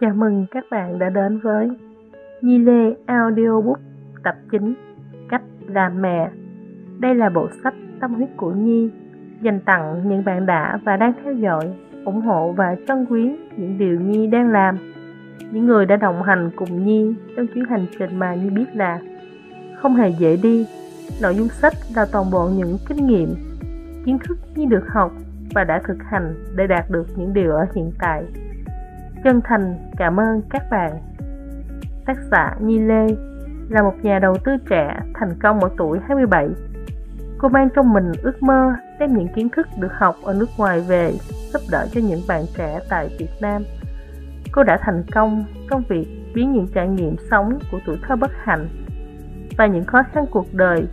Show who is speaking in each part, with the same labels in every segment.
Speaker 1: Chào mừng các bạn đã đến với Nhi Lê Audiobook tập 9 Cách làm mẹ. Đây là bộ sách tâm huyết của Nhi dành tặng những bạn đã và đang theo dõi, ủng hộ và trân quý những điều Nhi đang làm. Những người đã đồng hành cùng Nhi trong chuyến hành trình mà Nhi biết là không hề dễ đi. Nội dung sách là toàn bộ những kinh nghiệm kiến thức Nhi được học và đã thực hành để đạt được những điều ở hiện tại. Chân thành, cảm ơn các bạn. Tác giả Nhi Lê là một nhà đầu tư trẻ thành công ở tuổi 27. Cô mang trong mình ước mơ đem những kiến thức được học ở nước ngoài về giúp đỡ cho những bạn trẻ tại Việt Nam. Cô đã thành công trong việc biến những trải nghiệm sống của tuổi thơ bất hạnh và những khó khăn cuộc đời,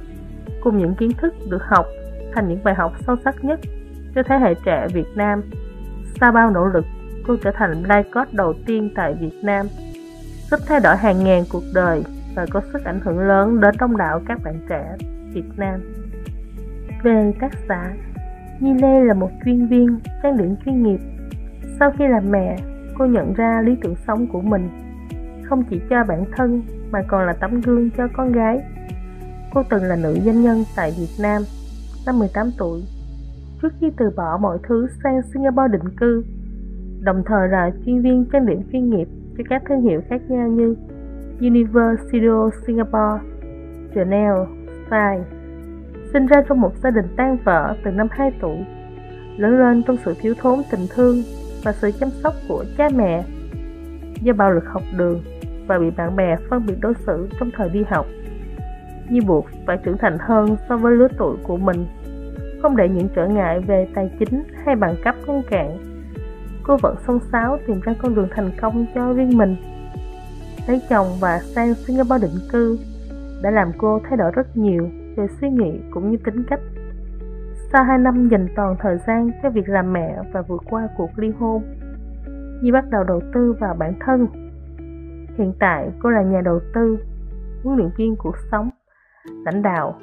Speaker 1: cùng những kiến thức được học thành những bài học sâu sắc nhất cho thế hệ trẻ Việt Nam sau bao nỗ lực cô trở thành life coach đầu tiên tại Việt Nam, giúp thay đổi hàng ngàn cuộc đời và có sức ảnh hưởng lớn đến đông đảo các bạn trẻ Việt Nam. Về tác giả, Nhi Lê là một chuyên viên trang điểm chuyên nghiệp. Sau khi làm mẹ, cô nhận ra lý tưởng sống của mình không chỉ cho bản thân mà còn là tấm gương cho con gái. Cô từng là nữ doanh nhân tại Việt Nam năm 18 tuổi. Trước khi từ bỏ mọi thứ sang Singapore định cư, đồng thời là chuyên viên trang điểm chuyên nghiệp cho các thương hiệu khác nhau như Universal Singapore, Chanel, Style. Sinh ra trong một gia đình tan vỡ từ năm 2 tuổi, lớn lên trong sự thiếu thốn tình thương và sự chăm sóc của cha mẹ. Do bạo lực học đường và bị bạn bè phân biệt đối xử trong thời đi học, Như buộc phải trưởng thành hơn so với lứa tuổi của mình, không để những trở ngại về tài chính hay bằng cấp ngăn cản cô vẫn xông xáo tìm ra con đường thành công cho riêng mình. Lấy chồng và sang Singapore định cư đã làm cô thay đổi rất nhiều về suy nghĩ cũng như tính cách. Sau 2 năm dành toàn thời gian cho việc làm mẹ và vượt qua cuộc ly hôn, Nhi bắt đầu đầu tư vào bản thân. Hiện tại cô là nhà đầu tư, huấn luyện viên cuộc sống, lãnh đạo,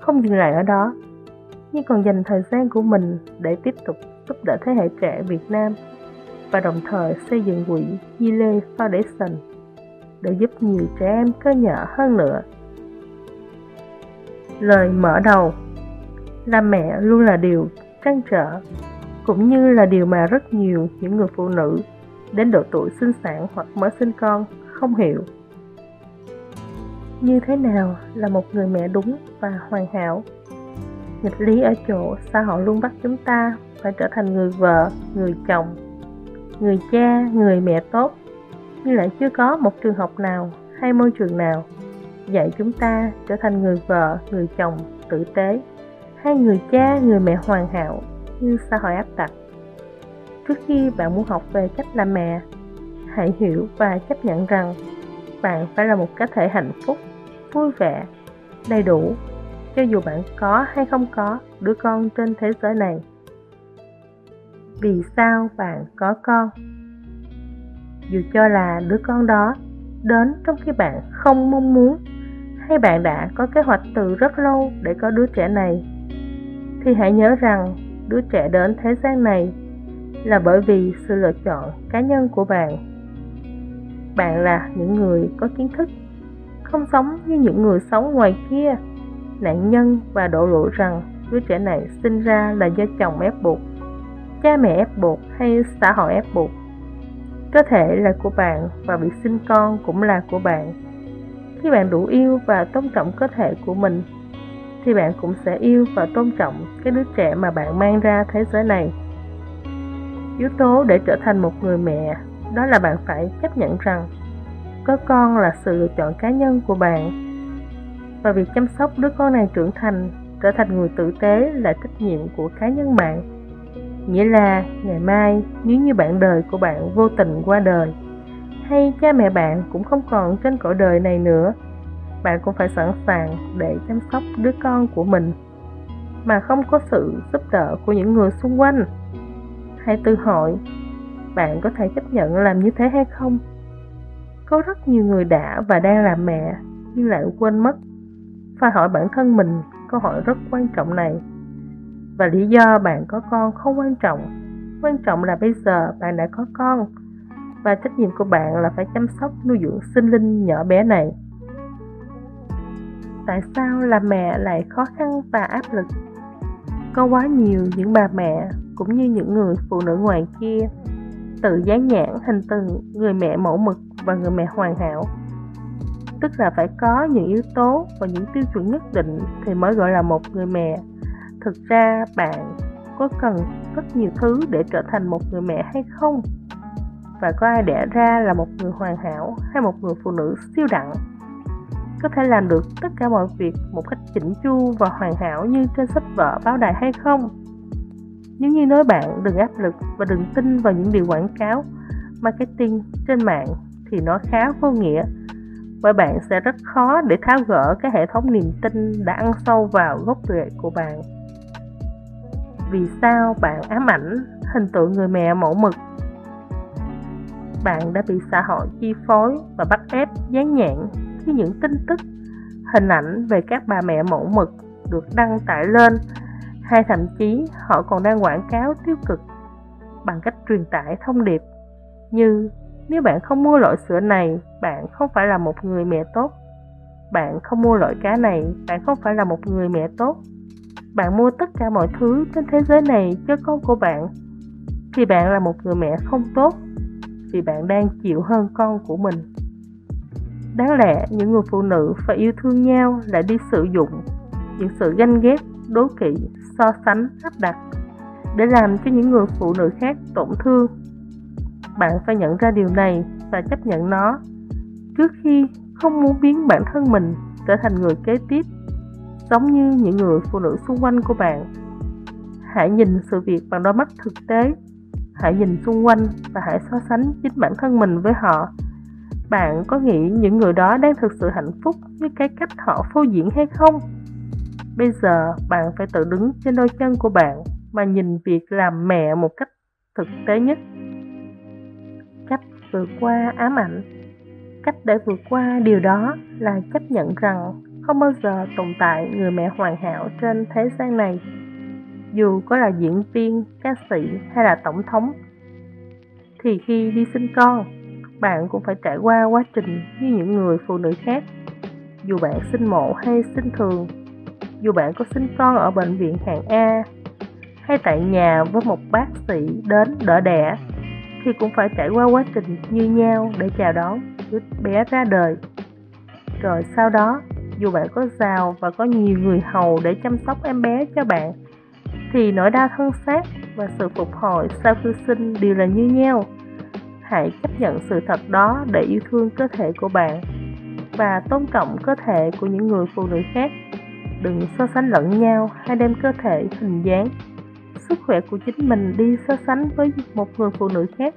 Speaker 1: không dừng lại ở đó, nhưng còn dành thời gian của mình để tiếp tục giúp đỡ thế hệ trẻ Việt Nam và đồng thời xây dựng quỹ Yile Foundation để giúp nhiều trẻ em cơ nhở hơn nữa. Lời mở đầu Làm mẹ luôn là điều trăn trở, cũng như là điều mà rất nhiều những người phụ nữ đến độ tuổi sinh sản hoặc mới sinh con không hiểu. Như thế nào là một người mẹ đúng và hoàn hảo? Nghịch lý ở chỗ xã hội luôn bắt chúng ta phải trở thành người vợ, người chồng người cha, người mẹ tốt, nhưng lại chưa có một trường học nào hay môi trường nào dạy chúng ta trở thành người vợ, người chồng tử tế, hay người cha, người mẹ hoàn hảo như xã hội áp đặt. Trước khi bạn muốn học về cách làm mẹ, hãy hiểu và chấp nhận rằng bạn phải là một cá thể hạnh phúc, vui vẻ, đầy đủ, cho dù bạn có hay không có đứa con trên thế giới này vì sao bạn có con? Dù cho là đứa con đó đến trong khi bạn không mong muốn, hay bạn đã có kế hoạch từ rất lâu để có đứa trẻ này, thì hãy nhớ rằng đứa trẻ đến thế gian này là bởi vì sự lựa chọn cá nhân của bạn. Bạn là những người có kiến thức, không sống như những người sống ngoài kia. Nạn nhân và đổ lỗi rằng đứa trẻ này sinh ra là do chồng ép buộc cha mẹ ép buộc hay xã hội ép buộc. Cơ thể là của bạn và việc sinh con cũng là của bạn. Khi bạn đủ yêu và tôn trọng cơ thể của mình, thì bạn cũng sẽ yêu và tôn trọng cái đứa trẻ mà bạn mang ra thế giới này. Yếu tố để trở thành một người mẹ, đó là bạn phải chấp nhận rằng có con là sự lựa chọn cá nhân của bạn. Và việc chăm sóc đứa con này trưởng thành, trở thành người tử tế là trách nhiệm của cá nhân bạn. Nghĩa là ngày mai, nếu như bạn đời của bạn vô tình qua đời, hay cha mẹ bạn cũng không còn trên cõi đời này nữa, bạn cũng phải sẵn sàng để chăm sóc đứa con của mình, mà không có sự giúp đỡ của những người xung quanh. Hãy tự hỏi, bạn có thể chấp nhận làm như thế hay không? Có rất nhiều người đã và đang làm mẹ, nhưng lại quên mất. Phải hỏi bản thân mình câu hỏi rất quan trọng này và lý do bạn có con không quan trọng. Quan trọng là bây giờ bạn đã có con. Và trách nhiệm của bạn là phải chăm sóc nuôi dưỡng sinh linh nhỏ bé này. Tại sao làm mẹ lại khó khăn và áp lực? Có quá nhiều những bà mẹ, cũng như những người phụ nữ ngoài kia, tự dán nhãn hình tượng người mẹ mẫu mực và người mẹ hoàn hảo. Tức là phải có những yếu tố và những tiêu chuẩn nhất định thì mới gọi là một người mẹ thực ra bạn có cần rất nhiều thứ để trở thành một người mẹ hay không? Và có ai đẻ ra là một người hoàn hảo hay một người phụ nữ siêu đẳng? Có thể làm được tất cả mọi việc một cách chỉnh chu và hoàn hảo như trên sách vở báo đài hay không? Nếu như nói bạn đừng áp lực và đừng tin vào những điều quảng cáo, marketing trên mạng thì nó khá vô nghĩa bởi bạn sẽ rất khó để tháo gỡ cái hệ thống niềm tin đã ăn sâu vào gốc rễ của bạn vì sao bạn ám ảnh hình tượng người mẹ mẫu mực? Bạn đã bị xã hội chi phối và bắt ép dán nhãn khi những tin tức, hình ảnh về các bà mẹ mẫu mực được đăng tải lên, hay thậm chí họ còn đang quảng cáo tiêu cực bằng cách truyền tải thông điệp như, nếu bạn không mua loại sữa này, bạn không phải là một người mẹ tốt. Bạn không mua loại cá này, bạn không phải là một người mẹ tốt bạn mua tất cả mọi thứ trên thế giới này cho con của bạn. Thì bạn là một người mẹ không tốt vì bạn đang chịu hơn con của mình. Đáng lẽ những người phụ nữ phải yêu thương nhau lại đi sử dụng những sự ganh ghét, đố kỵ, so sánh, áp đặt để làm cho những người phụ nữ khác tổn thương. Bạn phải nhận ra điều này và chấp nhận nó trước khi không muốn biến bản thân mình trở thành người kế tiếp giống như những người phụ nữ xung quanh của bạn. Hãy nhìn sự việc bằng đôi mắt thực tế. Hãy nhìn xung quanh và hãy so sánh chính bản thân mình với họ. Bạn có nghĩ những người đó đang thực sự hạnh phúc với cái cách họ phô diễn hay không? Bây giờ, bạn phải tự đứng trên đôi chân của bạn mà nhìn việc làm mẹ một cách thực tế nhất. Cách vượt qua ám ảnh. Cách để vượt qua điều đó là chấp nhận rằng không bao giờ tồn tại người mẹ hoàn hảo trên thế gian này, dù có là diễn viên, ca sĩ hay là tổng thống. Thì khi đi sinh con, bạn cũng phải trải qua quá trình như những người phụ nữ khác. Dù bạn sinh mổ hay sinh thường, dù bạn có sinh con ở bệnh viện hạng A hay tại nhà với một bác sĩ đến đỡ đẻ, thì cũng phải trải qua quá trình như nhau để chào đón đứa bé ra đời. Rồi sau đó dù bạn có giàu và có nhiều người hầu để chăm sóc em bé cho bạn, thì nỗi đau thân xác và sự phục hồi sau khi sinh đều là như nhau. Hãy chấp nhận sự thật đó để yêu thương cơ thể của bạn và tôn trọng cơ thể của những người phụ nữ khác. Đừng so sánh lẫn nhau hay đem cơ thể hình dáng. Sức khỏe của chính mình đi so sánh với một người phụ nữ khác.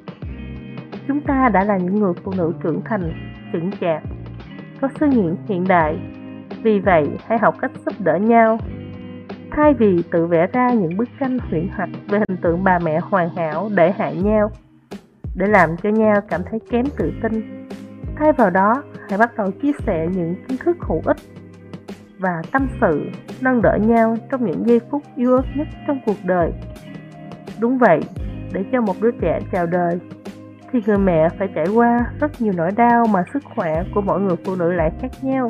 Speaker 1: Chúng ta đã là những người phụ nữ trưởng thành chững chạc, có suy nghĩ hiện đại vì vậy, hãy học cách giúp đỡ nhau. Thay vì tự vẽ ra những bức tranh huyền hoặc về hình tượng bà mẹ hoàn hảo để hại nhau, để làm cho nhau cảm thấy kém tự tin, thay vào đó, hãy bắt đầu chia sẻ những kiến thức hữu ích và tâm sự, nâng đỡ nhau trong những giây phút yêu ớt nhất trong cuộc đời. Đúng vậy, để cho một đứa trẻ chào đời, thì người mẹ phải trải qua rất nhiều nỗi đau mà sức khỏe của mỗi người phụ nữ lại khác nhau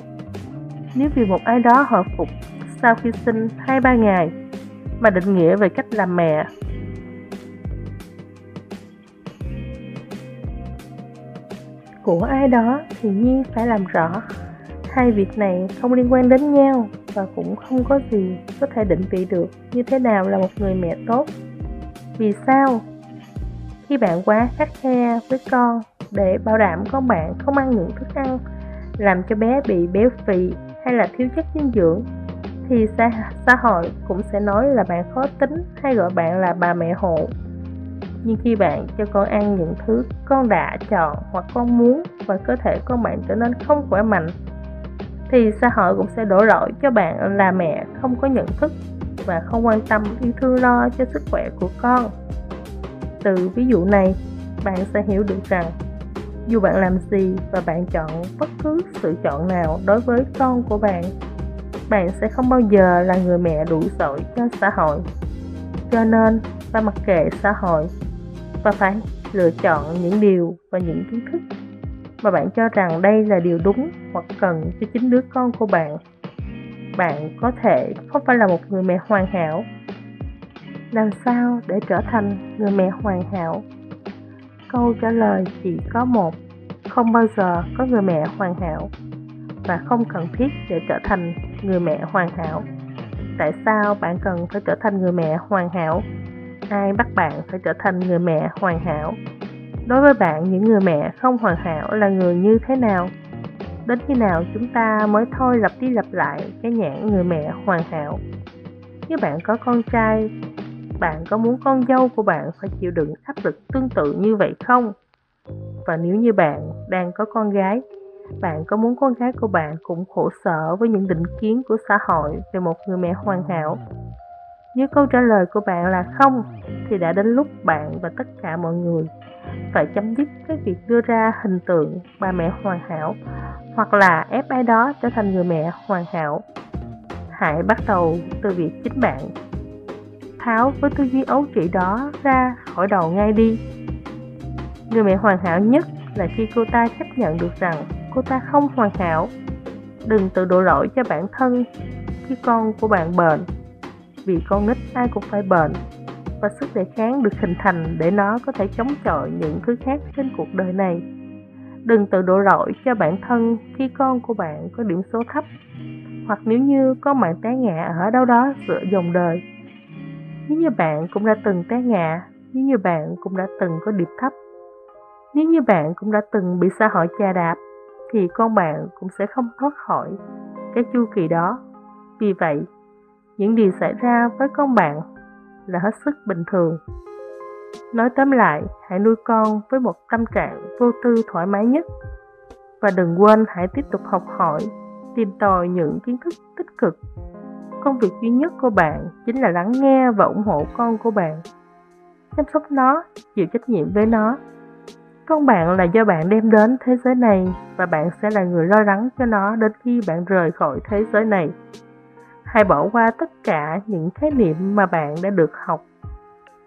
Speaker 1: nếu vì một ai đó hồi phục sau khi sinh hai ba ngày mà định nghĩa về cách làm mẹ. Của ai đó thì nhiên phải làm rõ. Hai việc này không liên quan đến nhau và cũng không có gì có thể định vị được như thế nào là một người mẹ tốt. Vì sao? Khi bạn quá khắc khe với con để bảo đảm con bạn không ăn những thức ăn làm cho bé bị béo phì hay là thiếu chất dinh dưỡng thì xã, xã hội cũng sẽ nói là bạn khó tính hay gọi bạn là bà mẹ hộ. Nhưng khi bạn cho con ăn những thứ con đã chọn hoặc con muốn và cơ thể con bạn trở nên không khỏe mạnh thì xã hội cũng sẽ đổ lỗi cho bạn là mẹ không có nhận thức và không quan tâm yêu thương lo cho sức khỏe của con. Từ ví dụ này bạn sẽ hiểu được rằng dù bạn làm gì và bạn chọn bất cứ sự chọn nào đối với con của bạn bạn sẽ không bao giờ là người mẹ đủ giỏi cho xã hội. Cho nên phải mặc kệ xã hội và phải lựa chọn những điều và những kiến thức mà bạn cho rằng đây là điều đúng hoặc cần cho chính đứa con của bạn. Bạn có thể không phải là một người mẹ hoàn hảo. Làm sao để trở thành người mẹ hoàn hảo? Câu trả lời chỉ có một, không bao giờ có người mẹ hoàn hảo và không cần thiết để trở thành người mẹ hoàn hảo. Tại sao bạn cần phải trở thành người mẹ hoàn hảo? Ai bắt bạn phải trở thành người mẹ hoàn hảo? Đối với bạn, những người mẹ không hoàn hảo là người như thế nào? Đến khi nào chúng ta mới thôi lặp đi lặp lại cái nhãn người mẹ hoàn hảo? Nếu bạn có con trai bạn có muốn con dâu của bạn phải chịu đựng áp lực tương tự như vậy không? Và nếu như bạn đang có con gái, bạn có muốn con gái của bạn cũng khổ sở với những định kiến của xã hội về một người mẹ hoàn hảo? Nếu câu trả lời của bạn là không, thì đã đến lúc bạn và tất cả mọi người phải chấm dứt cái việc đưa ra hình tượng bà mẹ hoàn hảo hoặc là ép ai đó trở thành người mẹ hoàn hảo. Hãy bắt đầu từ việc chính bạn tháo với tư duy ấu trĩ đó ra khỏi đầu ngay đi. Người mẹ hoàn hảo nhất là khi cô ta chấp nhận được rằng cô ta không hoàn hảo. Đừng tự đổ lỗi cho bản thân khi con của bạn bệnh, vì con nít ai cũng phải bệnh và sức đề kháng được hình thành để nó có thể chống chọi những thứ khác trên cuộc đời này. Đừng tự đổ lỗi cho bản thân khi con của bạn có điểm số thấp, hoặc nếu như con bạn té ngã ở đâu đó giữa dòng đời nếu như bạn cũng đã từng té ngã, nếu như bạn cũng đã từng có điểm thấp, nếu như bạn cũng đã từng bị xã hội chà đạp, thì con bạn cũng sẽ không thoát khỏi cái chu kỳ đó. Vì vậy, những điều xảy ra với con bạn là hết sức bình thường. Nói tóm lại, hãy nuôi con với một tâm trạng vô tư thoải mái nhất. Và đừng quên hãy tiếp tục học hỏi, tìm tòi những kiến thức tích cực công việc duy nhất của bạn chính là lắng nghe và ủng hộ con của bạn. Chăm sóc nó, chịu trách nhiệm với nó. Con bạn là do bạn đem đến thế giới này và bạn sẽ là người lo lắng cho nó đến khi bạn rời khỏi thế giới này. Hãy bỏ qua tất cả những khái niệm mà bạn đã được học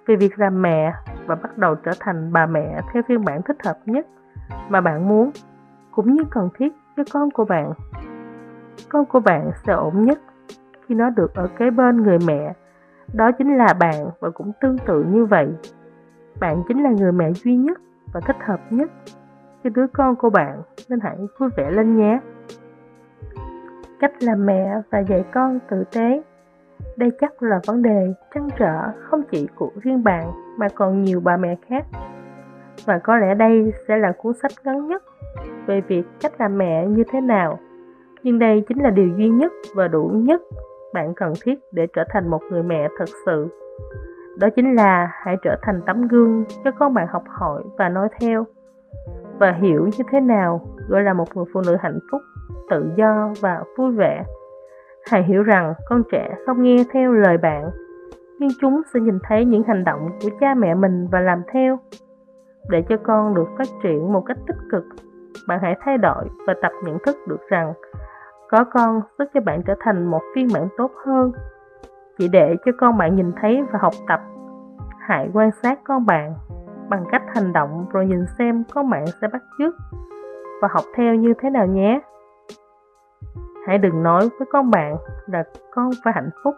Speaker 1: về việc làm mẹ và bắt đầu trở thành bà mẹ theo phiên bản thích hợp nhất mà bạn muốn, cũng như cần thiết cho con của bạn. Con của bạn sẽ ổn nhất khi nó được ở kế bên người mẹ. Đó chính là bạn và cũng tương tự như vậy. Bạn chính là người mẹ duy nhất và thích hợp nhất cho đứa con của bạn, nên hãy vui vẻ lên nhé. Cách làm mẹ và dạy con tử tế. Đây chắc là vấn đề trăn trở không chỉ của riêng bạn mà còn nhiều bà mẹ khác. Và có lẽ đây sẽ là cuốn sách ngắn nhất về việc cách làm mẹ như thế nào. Nhưng đây chính là điều duy nhất và đủ nhất bạn cần thiết để trở thành một người mẹ thật sự. Đó chính là hãy trở thành tấm gương cho con bạn học hỏi và nói theo. Và hiểu như thế nào gọi là một người phụ nữ hạnh phúc, tự do và vui vẻ. Hãy hiểu rằng con trẻ không nghe theo lời bạn, nhưng chúng sẽ nhìn thấy những hành động của cha mẹ mình và làm theo. Để cho con được phát triển một cách tích cực, bạn hãy thay đổi và tập nhận thức được rằng có con giúp cho bạn trở thành một phiên bản tốt hơn. Chỉ để cho con bạn nhìn thấy và học tập. Hãy quan sát con bạn bằng cách hành động rồi nhìn xem con bạn sẽ bắt chước và học theo như thế nào nhé. Hãy đừng nói với con bạn là con phải hạnh phúc,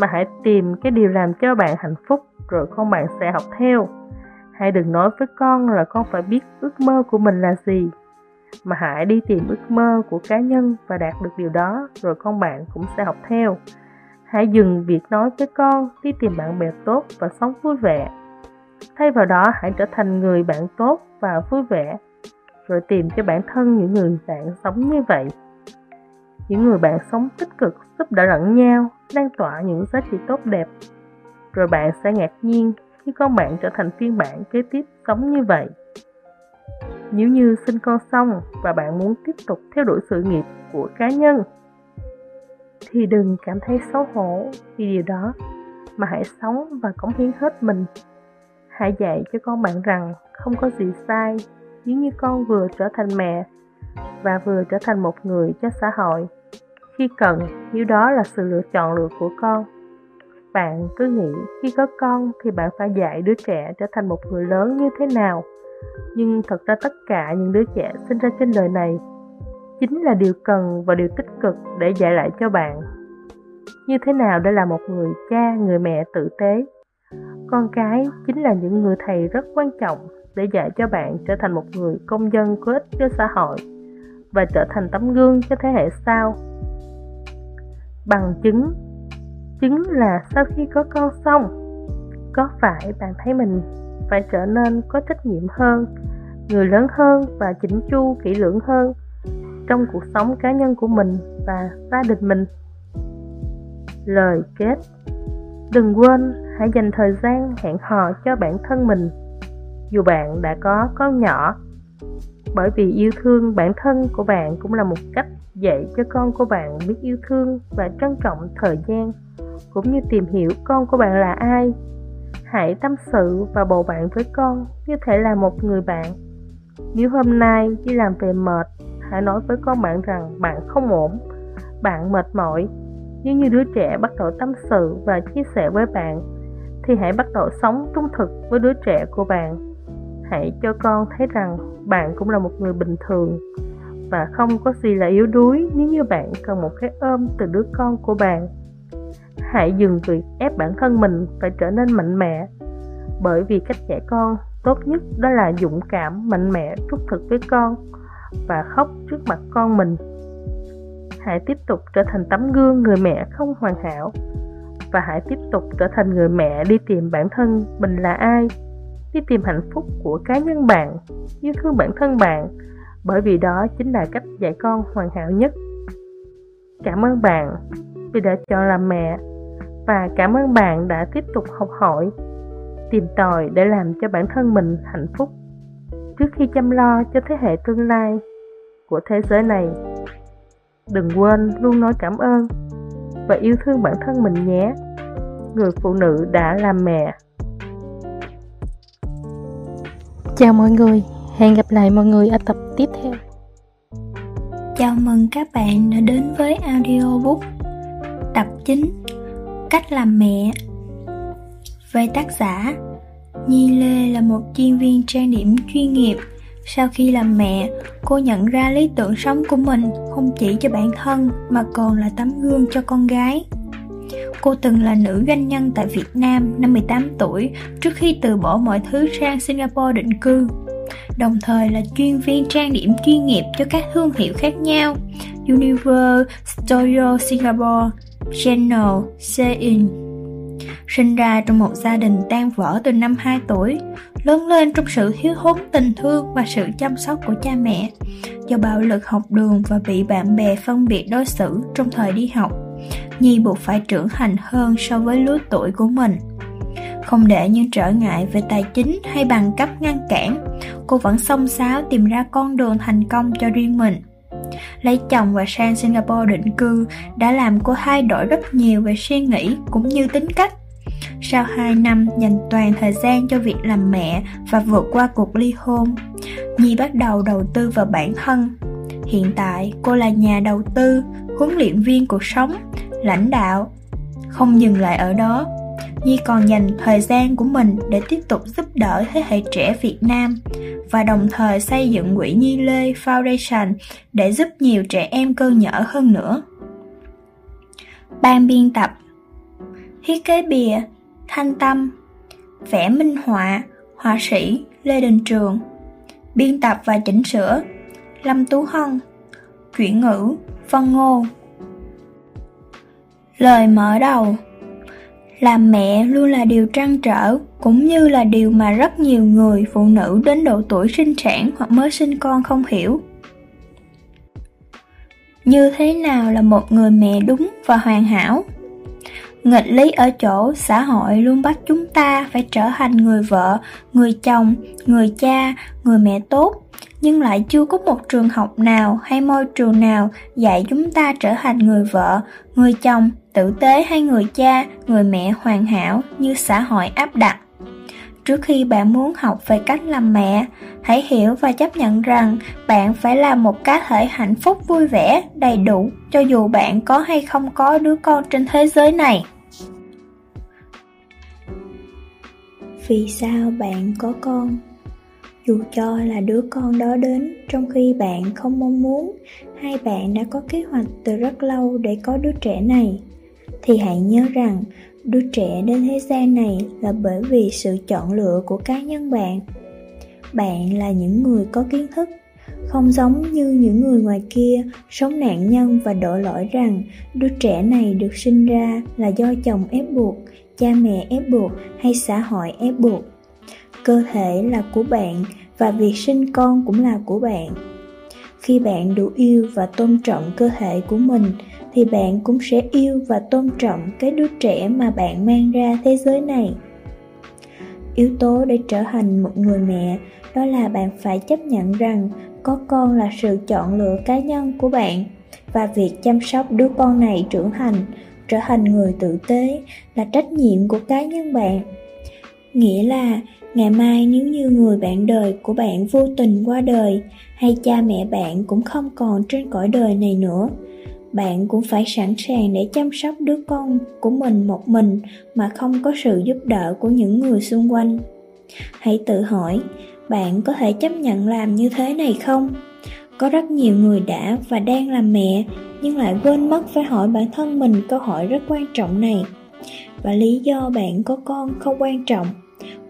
Speaker 1: mà hãy tìm cái điều làm cho bạn hạnh phúc rồi con bạn sẽ học theo. Hãy đừng nói với con là con phải biết ước mơ của mình là gì mà hãy đi tìm ước mơ của cá nhân và đạt được điều đó, rồi con bạn cũng sẽ học theo. Hãy dừng việc nói với con đi tìm bạn bè tốt và sống vui vẻ. Thay vào đó, hãy trở thành người bạn tốt và vui vẻ, rồi tìm cho bản thân những người bạn sống như vậy. Những người bạn sống tích cực giúp đỡ lẫn nhau, lan tỏa những giá trị tốt đẹp. Rồi bạn sẽ ngạc nhiên khi con bạn trở thành phiên bản kế tiếp sống như vậy nếu như sinh con xong và bạn muốn tiếp tục theo đuổi sự nghiệp của cá nhân, thì đừng cảm thấy xấu hổ vì điều đó, mà hãy sống và cống hiến hết mình hãy dạy cho con bạn rằng không có gì sai nếu như con vừa trở thành mẹ và vừa trở thành một người cho xã hội khi cần, nếu đó là sự lựa chọn lựa của con, bạn cứ nghĩ khi có con thì bạn phải dạy đứa trẻ trở thành một người lớn như thế nào. Nhưng thật ra tất cả những đứa trẻ sinh ra trên đời này chính là điều cần và điều tích cực để dạy lại cho bạn. Như thế nào để là một người cha, người mẹ tử tế. Con cái chính là những người thầy rất quan trọng để dạy cho bạn trở thành một người công dân có ích cho xã hội và trở thành tấm gương cho thế hệ sau. Bằng chứng Chứng là sau khi có con xong, có phải bạn thấy mình phải trở nên có trách nhiệm hơn, người lớn hơn và chỉnh chu kỹ lưỡng hơn trong cuộc sống cá nhân của mình và gia đình mình. Lời kết. Đừng quên hãy dành thời gian hẹn hò cho bản thân mình. Dù bạn đã có con nhỏ bởi vì yêu thương bản thân của bạn cũng là một cách dạy cho con của bạn biết yêu thương và trân trọng thời gian cũng như tìm hiểu con của bạn là ai hãy tâm sự và bầu bạn với con như thể là một người bạn. Nếu hôm nay đi làm về mệt, hãy nói với con bạn rằng bạn không ổn, bạn mệt mỏi. Nếu như đứa trẻ bắt đầu tâm sự và chia sẻ với bạn, thì hãy bắt đầu sống trung thực với đứa trẻ của bạn. Hãy cho con thấy rằng bạn cũng là một người bình thường và không có gì là yếu đuối nếu như bạn cần một cái ôm từ đứa con của bạn hãy dừng việc ép bản thân mình phải trở nên mạnh mẽ. Bởi vì cách dạy con tốt nhất đó là dũng cảm, mạnh mẽ, trung thực với con và khóc trước mặt con mình. Hãy tiếp tục trở thành tấm gương người mẹ không hoàn hảo và hãy tiếp tục trở thành người mẹ đi tìm bản thân mình là ai, đi tìm hạnh phúc của cá nhân bạn, yêu thương bản thân bạn. Bởi vì đó chính là cách dạy con hoàn hảo nhất. Cảm ơn bạn vì đã chọn làm mẹ và cảm ơn bạn đã tiếp tục học hỏi tìm tòi để làm cho bản thân mình hạnh phúc. Trước khi chăm lo cho thế hệ tương lai của thế giới này đừng quên luôn nói cảm ơn và yêu thương bản thân mình nhé. Người phụ nữ đã làm mẹ.
Speaker 2: Chào mọi người hẹn gặp lại mọi người ở tập tiếp theo.
Speaker 3: Chào mừng các bạn đã đến với audiobook tập 9 cách làm mẹ về tác giả nhi lê là một chuyên viên trang điểm chuyên nghiệp. Sau khi làm mẹ cô nhận ra lý tưởng sống của mình không chỉ cho bản thân mà còn là tấm gương cho con gái. Cô từng là nữ doanh nhân tại Việt Nam năm 18 tuổi trước khi từ bỏ mọi thứ sang Singapore định cư. Đồng thời là chuyên viên trang điểm chuyên nghiệp cho các thương hiệu khác nhau Univer Studio Singapore, Channel, Sein Sinh ra trong một gia đình tan vỡ từ năm 2 tuổi, lớn lên trong sự thiếu hốn tình thương và sự chăm sóc của cha mẹ, do bạo lực học đường và bị bạn bè phân biệt đối xử trong thời đi học Nhi buộc phải trưởng thành hơn so với lứa tuổi của mình. Không để những trở ngại về tài chính hay bằng cấp ngăn cản, cô vẫn xông xáo tìm ra con đường thành công cho riêng mình. Lấy chồng và sang Singapore định cư đã làm cô thay đổi rất nhiều về suy nghĩ cũng như tính cách. Sau 2 năm dành toàn thời gian cho việc làm mẹ và vượt qua cuộc ly hôn, Nhi bắt đầu đầu tư vào bản thân. Hiện tại, cô là nhà đầu tư, huấn luyện viên cuộc sống lãnh đạo không dừng lại ở đó nhi còn dành thời gian của mình để tiếp tục giúp đỡ thế hệ trẻ việt nam và đồng thời xây dựng quỹ nhi lê foundation để giúp nhiều trẻ em cơ nhở hơn nữa. Ban biên tập. Thiết kế bìa, thanh tâm, vẽ minh họa họa sĩ lê đình trường. Biên tập và chỉnh sửa. Lâm tú hân. Chuyển ngữ văn ngô. Lời mở đầu. Làm mẹ luôn là điều trăn trở, cũng như là điều mà rất nhiều người phụ nữ đến độ tuổi sinh sản hoặc mới sinh con không hiểu. Như thế nào là một người mẹ đúng và hoàn hảo? Nghịch lý ở chỗ xã hội luôn bắt chúng ta phải trở thành người vợ, người chồng, người cha, người mẹ tốt, nhưng lại chưa có một trường học nào hay môi trường nào dạy chúng ta trở thành người vợ, người chồng, tử tế hay người cha, người mẹ hoàn hảo như xã hội áp đặt. Trước khi bạn muốn học về cách làm mẹ, hãy hiểu và chấp nhận rằng bạn phải là một cá thể hạnh phúc vui vẻ, đầy đủ cho dù bạn có hay không có đứa con trên thế giới này. vì sao bạn có con dù cho là đứa con đó đến trong khi bạn không mong muốn hay bạn đã có kế hoạch từ rất lâu để có đứa trẻ này thì hãy nhớ rằng, đứa trẻ đến thế gian này là bởi vì sự chọn lựa của cá nhân bạn. Bạn là những người có kiến thức, không giống như những người ngoài kia sống nạn nhân và đổ lỗi rằng đứa trẻ này được sinh ra là do chồng ép buộc, cha mẹ ép buộc hay xã hội ép buộc. Cơ thể là của bạn và việc sinh con cũng là của bạn khi bạn đủ yêu và tôn trọng cơ thể của mình, thì bạn cũng sẽ yêu và tôn trọng cái đứa trẻ mà bạn mang ra thế giới này. Yếu tố để trở thành một người mẹ, đó là bạn phải chấp nhận rằng có con là sự chọn lựa cá nhân của bạn và việc chăm sóc đứa con này trưởng thành, trở thành người tử tế là trách nhiệm của cá nhân bạn. Nghĩa là ngày mai nếu như người bạn đời của bạn vô tình qua đời hay cha mẹ bạn cũng không còn trên cõi đời này nữa. Bạn cũng phải sẵn sàng để chăm sóc đứa con của mình một mình mà không có sự giúp đỡ của những người xung quanh. Hãy tự hỏi, bạn có thể chấp nhận làm như thế này không? Có rất nhiều người đã và đang làm mẹ, nhưng lại quên mất phải hỏi bản thân mình câu hỏi rất quan trọng này. Và lý do bạn có con không quan trọng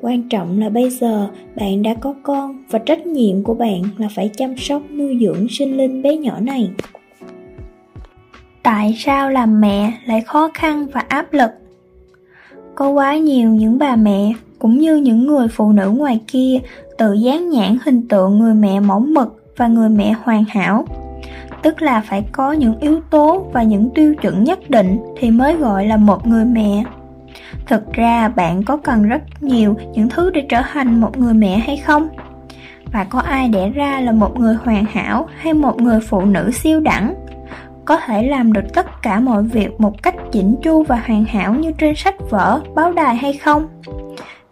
Speaker 3: quan trọng là bây giờ bạn đã có con và trách nhiệm của bạn là phải chăm sóc, nuôi dưỡng sinh linh bé nhỏ này. Tại sao làm mẹ lại khó khăn và áp lực? Có quá nhiều những bà mẹ, cũng như những người phụ nữ ngoài kia, tự dán nhãn hình tượng người mẹ mẫu mực và người mẹ hoàn hảo. Tức là phải có những yếu tố và những tiêu chuẩn nhất định thì mới gọi là một người mẹ thực ra bạn có cần rất nhiều những thứ để trở thành một người mẹ hay không? Và có ai đẻ ra là một người hoàn hảo hay một người phụ nữ siêu đẳng? Có thể làm được tất cả mọi việc một cách chỉnh chu và hoàn hảo như trên sách vở, báo đài hay không?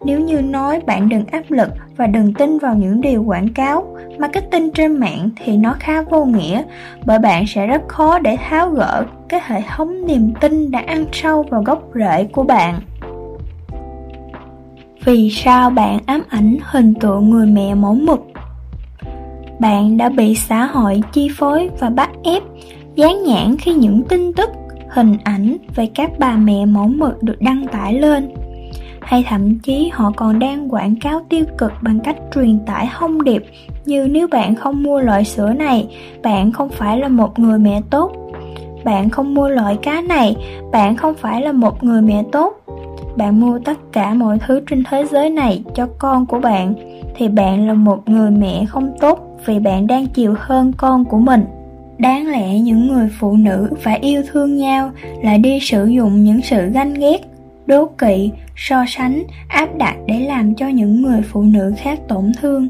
Speaker 3: Nếu như nói bạn đừng áp lực và đừng tin vào những điều quảng cáo, marketing trên mạng thì nó khá vô nghĩa, bởi bạn sẽ rất khó để tháo gỡ cái hệ thống niềm tin đã ăn sâu vào gốc rễ của bạn vì sao bạn ám ảnh hình tượng người mẹ mẫu mực? Bạn đã bị xã hội chi phối và bắt ép, dán nhãn khi những tin tức, hình ảnh về các bà mẹ mẫu mực được đăng tải lên. Hay thậm chí họ còn đang quảng cáo tiêu cực bằng cách truyền tải thông điệp như nếu bạn không mua loại sữa này, bạn không phải là một người mẹ tốt. Bạn không mua loại cá này, bạn không phải là một người mẹ tốt bạn mua tất cả mọi thứ trên thế giới này cho con của bạn, thì bạn là một người mẹ không tốt vì bạn đang chiều hơn con của mình. Đáng lẽ những người phụ nữ phải yêu thương nhau là đi sử dụng những sự ganh ghét, đố kỵ, so sánh, áp đặt để làm cho những người phụ nữ khác tổn thương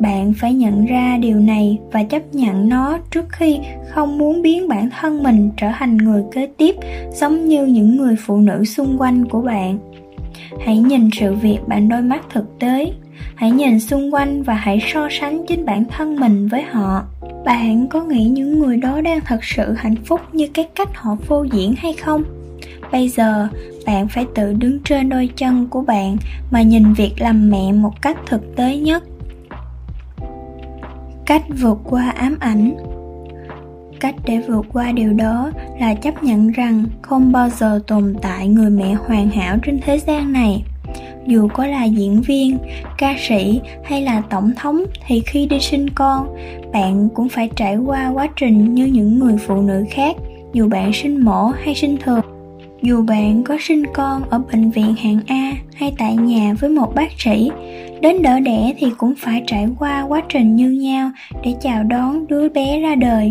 Speaker 3: bạn phải nhận ra điều này và chấp nhận nó trước khi không muốn biến bản thân mình trở thành người kế tiếp, giống như những người phụ nữ xung quanh của bạn. Hãy nhìn sự việc bằng đôi mắt thực tế. Hãy nhìn xung quanh và hãy so sánh chính bản thân mình với họ. Bạn có nghĩ những người đó đang thật sự hạnh phúc như cái cách họ phô diễn hay không? Bây giờ, bạn phải tự đứng trên đôi chân của bạn mà nhìn việc làm mẹ một cách thực tế nhất cách vượt qua ám ảnh. Cách để vượt qua điều đó là chấp nhận rằng không bao giờ tồn tại người mẹ hoàn hảo trên thế gian này. Dù có là diễn viên, ca sĩ hay là tổng thống thì khi đi sinh con, bạn cũng phải trải qua quá trình như những người phụ nữ khác, dù bạn sinh mổ hay sinh thường dù bạn có sinh con ở bệnh viện hạng a hay tại nhà với một bác sĩ đến đỡ đẻ thì cũng phải trải qua quá trình như nhau để chào đón đứa bé ra đời.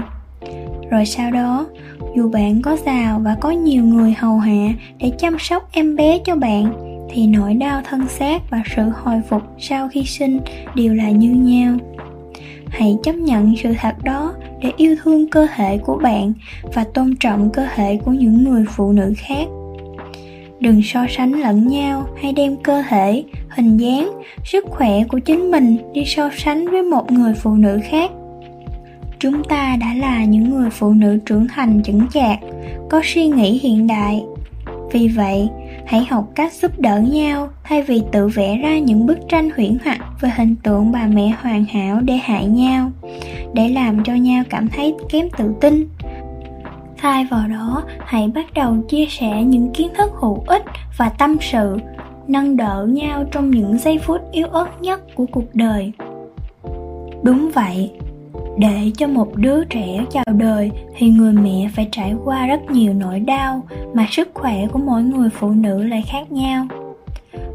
Speaker 3: Rồi sau đó, dù bạn có giàu và có nhiều người hầu hạ để chăm sóc em bé cho bạn, thì nỗi đau thân xác và sự hồi phục sau khi sinh đều là như nhau. Hãy chấp nhận sự thật đó để yêu thương cơ thể của bạn và tôn trọng cơ thể của những người phụ nữ khác đừng so sánh lẫn nhau hay đem cơ thể, hình dáng, sức khỏe của chính mình đi so sánh với một người phụ nữ khác. Chúng ta đã là những người phụ nữ trưởng thành chững chạc, có suy nghĩ hiện đại. Vì vậy, hãy học cách giúp đỡ nhau thay vì tự vẽ ra những bức tranh huyễn hoặc về hình tượng bà mẹ hoàn hảo để hại nhau, để làm cho nhau cảm thấy kém tự tin thay vào đó, hãy bắt đầu chia sẻ những kiến thức hữu ích và tâm sự, nâng đỡ nhau trong những giây phút yếu ớt nhất của cuộc đời đúng vậy, để cho một đứa trẻ chào đời thì người mẹ phải trải qua rất nhiều nỗi đau mà sức khỏe của mỗi người phụ nữ lại khác nhau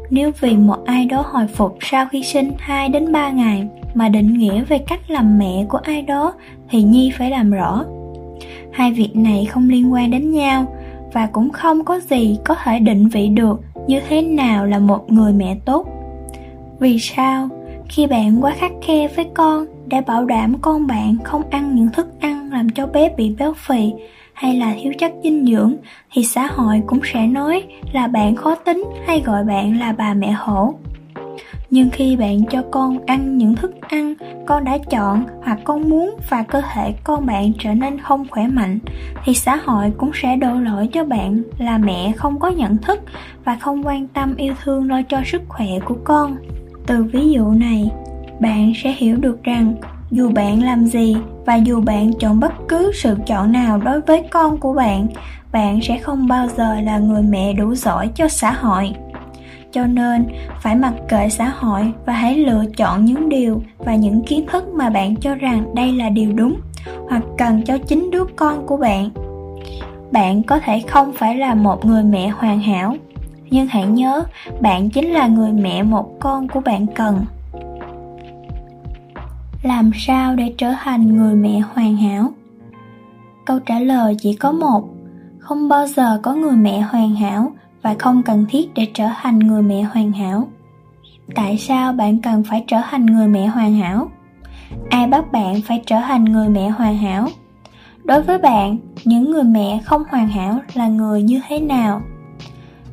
Speaker 3: nếu vì một ai đó hồi phục sau khi sinh 2 đến 3 ngày mà định nghĩa về cách làm mẹ của ai đó thì Nhi phải làm rõ. Hai việc này không liên quan đến nhau và cũng không có gì có thể định vị được như thế nào là một người mẹ tốt. Vì sao? Khi bạn quá khắc khe với con để bảo đảm con bạn không ăn những thức ăn làm cho bé bị béo phì hay là thiếu chất dinh dưỡng, thì xã hội cũng sẽ nói là bạn khó tính hay gọi bạn là bà mẹ hổ nhưng khi bạn cho con ăn những thức ăn con đã chọn hoặc con muốn và cơ thể con bạn trở nên không khỏe mạnh, thì xã hội cũng sẽ đổ lỗi cho bạn là mẹ không có nhận thức và không quan tâm yêu thương lo cho sức khỏe của con. Từ ví dụ này, bạn sẽ hiểu được rằng dù bạn làm gì và dù bạn chọn bất cứ sự chọn nào đối với con của bạn bạn sẽ không bao giờ là người mẹ đủ giỏi cho xã hội cho nên phải mặc kệ xã hội và hãy lựa chọn những điều và những kiến thức mà bạn cho rằng đây là điều đúng hoặc cần cho chính đứa con của bạn. Bạn có thể không phải là một người mẹ hoàn hảo, nhưng hãy nhớ bạn chính là người mẹ một con của bạn cần. Làm sao để trở thành người mẹ hoàn hảo? Câu trả lời chỉ có một, không bao giờ có người mẹ hoàn hảo và không cần thiết để trở thành người mẹ hoàn hảo. Tại sao bạn cần phải trở thành người mẹ hoàn hảo? Ai bắt bạn phải trở thành người mẹ hoàn hảo? Đối với bạn, những người mẹ không hoàn hảo là người như thế nào?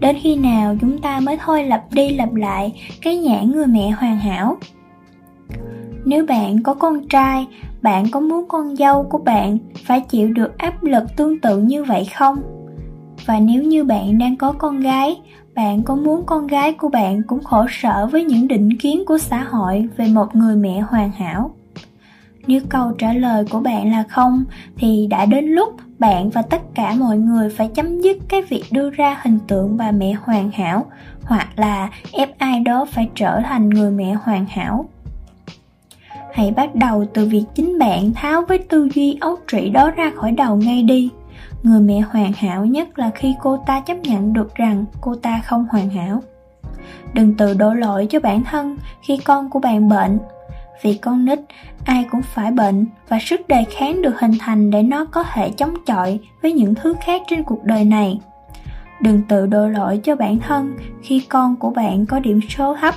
Speaker 3: Đến khi nào chúng ta mới thôi lặp đi lặp lại cái nhãn người mẹ hoàn hảo? Nếu bạn có con trai, bạn có muốn con dâu của bạn phải chịu được áp lực tương tự như vậy không? Và nếu như bạn đang có con gái, bạn có muốn con gái của bạn cũng khổ sở với những định kiến của xã hội về một người mẹ hoàn hảo? Nếu câu trả lời của bạn là không, thì đã đến lúc bạn và tất cả mọi người phải chấm dứt cái việc đưa ra hình tượng bà mẹ hoàn hảo, hoặc là ép ai đó phải trở thành người mẹ hoàn hảo. Hãy bắt đầu từ việc chính bạn tháo với tư duy ấu trĩ đó ra khỏi đầu ngay đi người mẹ hoàn hảo nhất là khi cô ta chấp nhận được rằng cô ta không hoàn hảo. Đừng tự đổ lỗi cho bản thân khi con của bạn bệnh, vì con nít ai cũng phải bệnh và sức đề kháng được hình thành để nó có thể chống chọi với những thứ khác trên cuộc đời này. Đừng tự đổ lỗi cho bản thân khi con của bạn có điểm số thấp,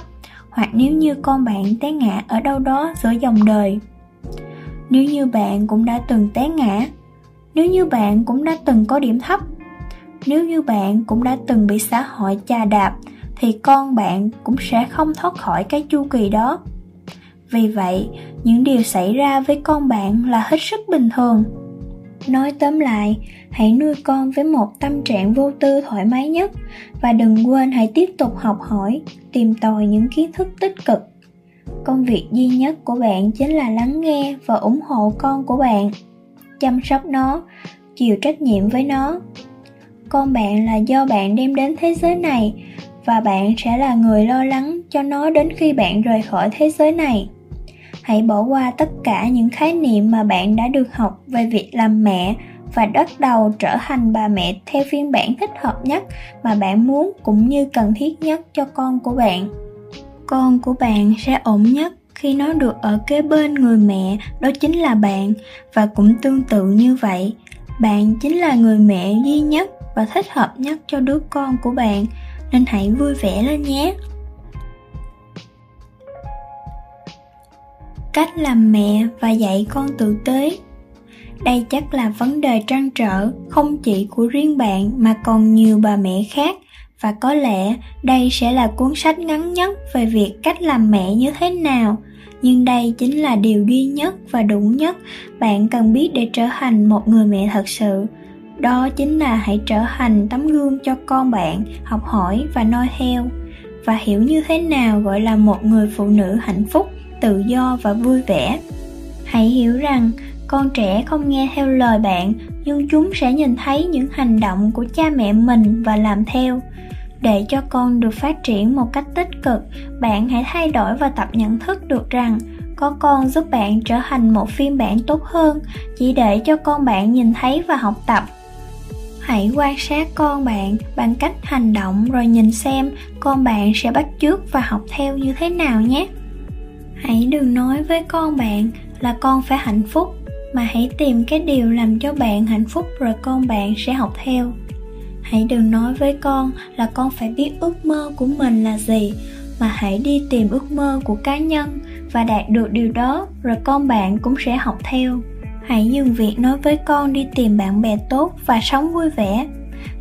Speaker 3: hoặc nếu như con bạn té ngã ở đâu đó giữa dòng đời. Nếu như bạn cũng đã từng té ngã nếu như bạn cũng đã từng có điểm thấp, nếu như bạn cũng đã từng bị xã hội chà đạp, thì con bạn cũng sẽ không thoát khỏi cái chu kỳ đó. Vì vậy, những điều xảy ra với con bạn là hết sức bình thường. Nói tóm lại, hãy nuôi con với một tâm trạng vô tư thoải mái nhất và đừng quên hãy tiếp tục học hỏi, tìm tòi những kiến thức tích cực. Công việc duy nhất của bạn chính là lắng nghe và ủng hộ con của bạn chăm sóc nó, chịu trách nhiệm với nó. Con bạn là do bạn đem đến thế giới này và bạn sẽ là người lo lắng cho nó đến khi bạn rời khỏi thế giới này. Hãy bỏ qua tất cả những khái niệm mà bạn đã được học về việc làm mẹ và bắt đầu trở thành bà mẹ theo phiên bản thích hợp nhất mà bạn muốn cũng như cần thiết nhất cho con của bạn. Con của bạn sẽ ổn nhất khi nó được ở kế bên người mẹ, đó chính là bạn, và cũng tương tự như vậy. Bạn chính là người mẹ duy nhất và thích hợp nhất cho đứa con của bạn, nên hãy vui vẻ lên nhé. Cách làm mẹ và dạy con tử tế. Đây chắc là vấn đề trăn trở, không chỉ của riêng bạn mà còn nhiều bà mẹ khác. Và có lẽ đây sẽ là cuốn sách ngắn nhất về việc cách làm mẹ như thế nào nhưng đây chính là điều duy nhất và đủ nhất bạn cần biết để trở thành một người mẹ thật sự. Đó chính là hãy trở thành tấm gương cho con bạn, học hỏi và noi theo. Và hiểu như thế nào gọi là một người phụ nữ hạnh phúc, tự do và vui vẻ. Hãy hiểu rằng con trẻ không nghe theo lời bạn, nhưng chúng sẽ nhìn thấy những hành động của cha mẹ mình và làm theo để cho con được phát triển một cách tích cực, bạn hãy thay đổi và tập nhận thức được rằng có con giúp bạn trở thành một phiên bản tốt hơn, chỉ để cho con bạn nhìn thấy và học tập. Hãy quan sát con bạn bằng cách hành động rồi nhìn xem con bạn sẽ bắt chước và học theo như thế nào nhé. Hãy đừng nói với con bạn là con phải hạnh phúc, mà hãy tìm cái điều làm cho bạn hạnh phúc rồi con bạn sẽ học theo hãy đừng nói với con là con phải biết ước mơ của mình là gì, mà hãy đi tìm ước mơ của cá nhân và đạt được điều đó, rồi con bạn cũng sẽ học theo. Hãy dừng việc nói với con đi tìm bạn bè tốt và sống vui vẻ.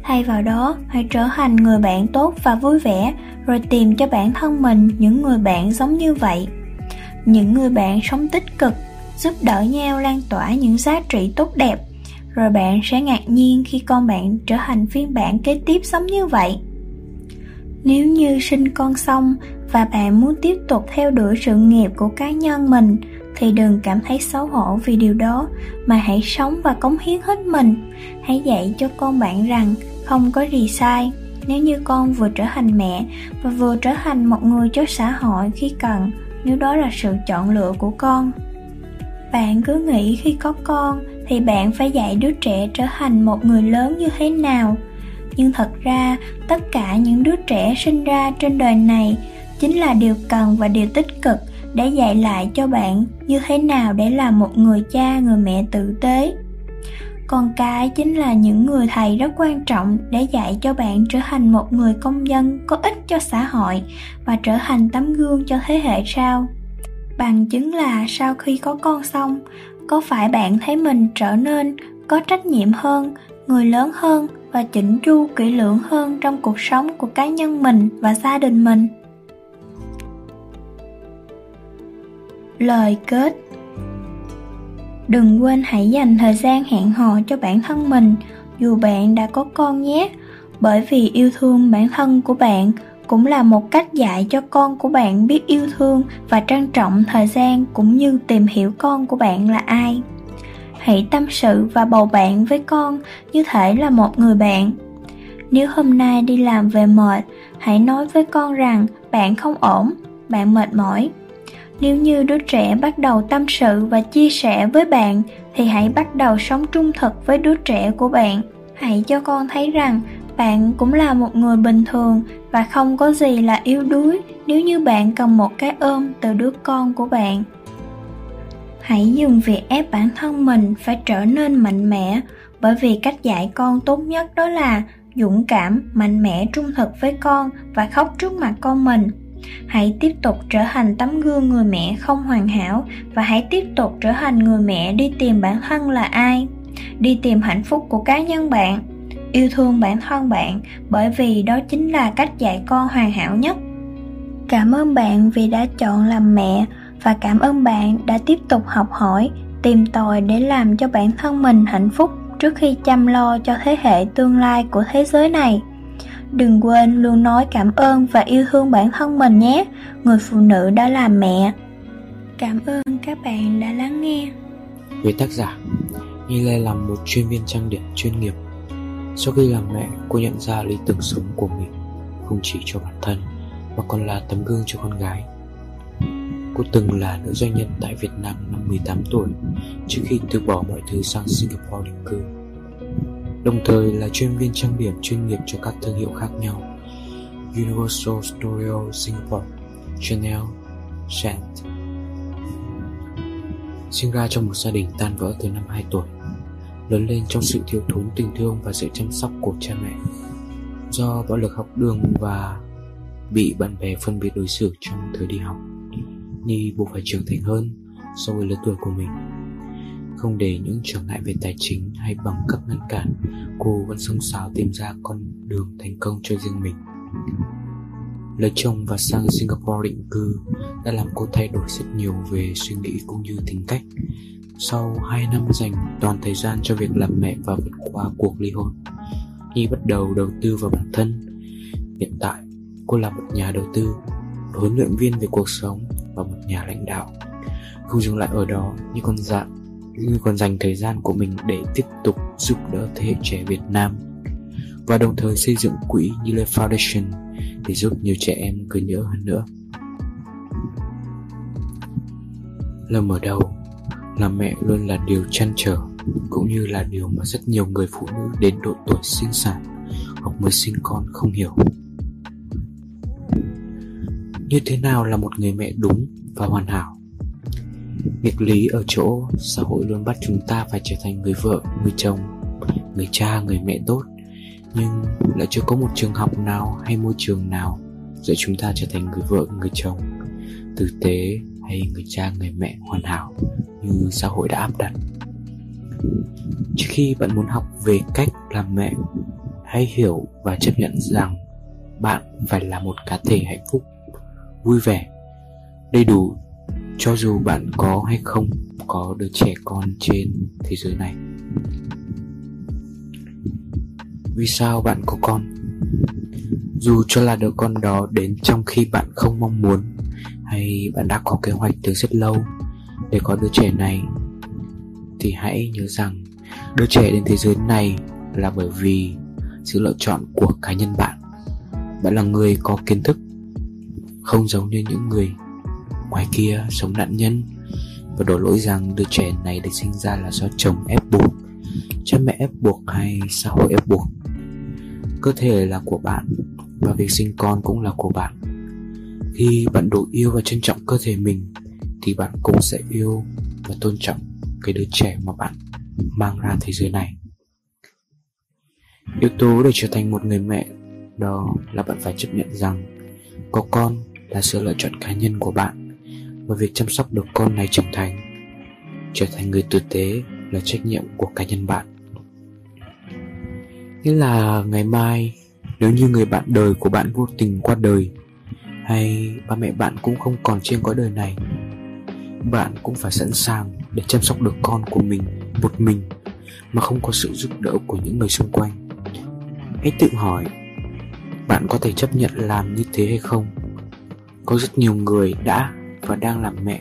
Speaker 3: Thay vào đó, hãy trở thành người bạn tốt và vui vẻ, rồi tìm cho bản thân mình những người bạn giống như vậy. Những người bạn sống tích cực, giúp đỡ nhau lan tỏa những giá trị tốt đẹp rồi bạn sẽ ngạc nhiên khi con bạn trở thành phiên bản kế tiếp sống như vậy. Nếu như sinh con xong và bạn muốn tiếp tục theo đuổi sự nghiệp của cá nhân mình, thì đừng cảm thấy xấu hổ vì điều đó, mà hãy sống và cống hiến hết mình. Hãy dạy cho con bạn rằng không có gì sai. Nếu như con vừa trở thành mẹ và vừa trở thành một người cho xã hội khi cần, nếu đó là sự chọn lựa của con. Bạn cứ nghĩ khi có con thì bạn phải dạy đứa trẻ trở thành một người lớn như thế nào. Nhưng thật ra, tất cả những đứa trẻ sinh ra trên đời này chính là điều cần và điều tích cực để dạy lại cho bạn như thế nào để là một người cha, người mẹ tử tế. Con cái chính là những người thầy rất quan trọng để dạy cho bạn trở thành một người công dân có ích cho xã hội và trở thành tấm gương cho thế hệ sau. Bằng chứng là sau khi có con xong có phải bạn thấy mình trở nên có trách nhiệm hơn, người lớn hơn và chỉnh chu kỹ lưỡng hơn trong cuộc sống của cá nhân mình và gia đình mình? Lời kết. Đừng quên hãy dành thời gian hẹn hò cho bản thân mình, dù bạn đã có con nhé, bởi vì yêu thương bản thân của bạn cũng là một cách dạy cho con của bạn biết yêu thương và trân trọng thời gian cũng như tìm hiểu con của bạn là ai. Hãy tâm sự và bầu bạn với con như thể là một người bạn. Nếu hôm nay đi làm về mệt, hãy nói với con rằng bạn không ổn, bạn mệt mỏi. Nếu như đứa trẻ bắt đầu tâm sự và chia sẻ với bạn, thì hãy bắt đầu sống trung thực với đứa trẻ của bạn. Hãy cho con thấy rằng bạn cũng là một người bình thường và không có gì là yếu đuối nếu như bạn cần một cái ôm từ đứa con của bạn. Hãy dừng việc ép bản thân mình phải trở nên mạnh mẽ, bởi vì cách dạy con tốt nhất đó là dũng cảm, mạnh mẽ, trung thực với con và khóc trước mặt con mình. Hãy tiếp tục trở thành tấm gương người mẹ không hoàn hảo và hãy tiếp tục trở thành người mẹ đi tìm bản thân là ai. Đi tìm hạnh phúc của cá nhân bạn yêu thương bản thân bạn bởi vì đó chính là cách dạy con hoàn hảo nhất. Cảm ơn bạn vì đã chọn làm mẹ và cảm ơn bạn đã tiếp tục học hỏi, tìm tòi để làm cho bản thân mình hạnh phúc trước khi chăm lo cho thế hệ tương lai của thế giới này. Đừng quên luôn nói cảm ơn và yêu thương bản thân mình nhé. Người phụ nữ đã làm mẹ. Cảm ơn các bạn đã lắng nghe.
Speaker 4: Về tác giả Nhi Lê là một chuyên viên trang điểm chuyên nghiệp sau khi làm mẹ cô nhận ra lý tưởng sống của mình không chỉ cho bản thân mà còn là tấm gương cho con gái. Cô từng là nữ doanh nhân tại Việt Nam năm 18 tuổi trước khi từ bỏ mọi thứ sang Singapore định cư. Đồng thời là chuyên viên trang điểm chuyên nghiệp cho các thương hiệu khác nhau Universal Studio Singapore, Chanel, Shant. Sinh ra trong một gia đình tan vỡ từ năm 2 tuổi, lớn lên trong sự thiếu thốn tình thương và sự chăm sóc của cha mẹ. Do bạo lực học đường và bị bạn bè phân biệt đối xử trong thời đi học, Nhi buộc phải trưởng thành hơn so với lứa tuổi của mình không để những trở ngại về tài chính hay bằng cấp ngăn cản cô vẫn sông sáo tìm ra con đường thành công cho riêng mình lấy chồng và sang Singapore định cư đã làm cô thay đổi rất nhiều về suy nghĩ cũng như tính cách. Sau 2 năm dành toàn thời gian cho việc làm mẹ và vượt qua cuộc ly hôn, Nhi bắt đầu đầu tư vào bản thân. Hiện tại, cô là một nhà đầu tư, một huấn luyện viên về cuộc sống và một nhà lãnh đạo. Không dừng lại ở đó, như còn dạng như còn dành thời gian của mình để tiếp tục giúp đỡ thế hệ trẻ Việt Nam và đồng thời xây dựng quỹ Như Foundation để giúp nhiều trẻ em cười nhớ hơn nữa. Lần mở đầu làm mẹ luôn là điều chăn trở cũng như là điều mà rất nhiều người phụ nữ đến độ tuổi sinh sản hoặc mới sinh con không hiểu. Như thế nào là một người mẹ đúng và hoàn hảo? Nghịch lý ở chỗ xã hội luôn bắt chúng ta phải trở thành người vợ, người chồng, người cha, người mẹ tốt Nhưng lại chưa có một trường học nào hay môi trường nào dạy chúng ta trở thành người vợ, người chồng Tử tế hay người cha, người mẹ hoàn hảo như xã hội đã áp đặt. Trước khi bạn muốn học về cách làm mẹ Hãy hiểu và chấp nhận rằng bạn phải là một cá thể hạnh phúc, vui vẻ, đầy đủ cho dù bạn có hay không có đứa trẻ con trên thế giới này. Vì sao bạn có con? Dù cho là đứa con đó đến trong khi bạn không mong muốn hay bạn đã có kế hoạch từ rất lâu để có đứa trẻ này? Thì hãy nhớ rằng, đứa trẻ đến thế giới này là bởi vì sự lựa chọn của cá nhân bạn. Bạn là người có kiến thức, không giống như những người ngoài kia sống nạn nhân. Và đổ lỗi rằng đứa trẻ này được sinh ra là do chồng ép buộc, cha mẹ ép buộc hay xã hội ép buộc. Cơ thể là của bạn và việc sinh con cũng là của bạn khi bạn đủ yêu và trân trọng cơ thể mình, thì bạn cũng sẽ yêu và tôn trọng cái đứa trẻ mà bạn mang ra thế giới này. Yếu tố để trở thành một người mẹ, đó là bạn phải chấp nhận rằng có con là sự lựa chọn cá nhân của bạn và việc chăm sóc được con này trưởng thành, trở thành người tử tế là trách nhiệm của cá nhân bạn. Nghĩa là ngày mai, nếu như người bạn đời của bạn vô tình qua đời hay ba mẹ bạn cũng không còn trên cõi đời này? Bạn cũng phải sẵn sàng để chăm sóc được con của mình một mình mà không có sự giúp đỡ của những người xung quanh. Hãy tự hỏi, bạn có thể chấp nhận làm như thế hay không? Có rất nhiều người đã và đang làm mẹ,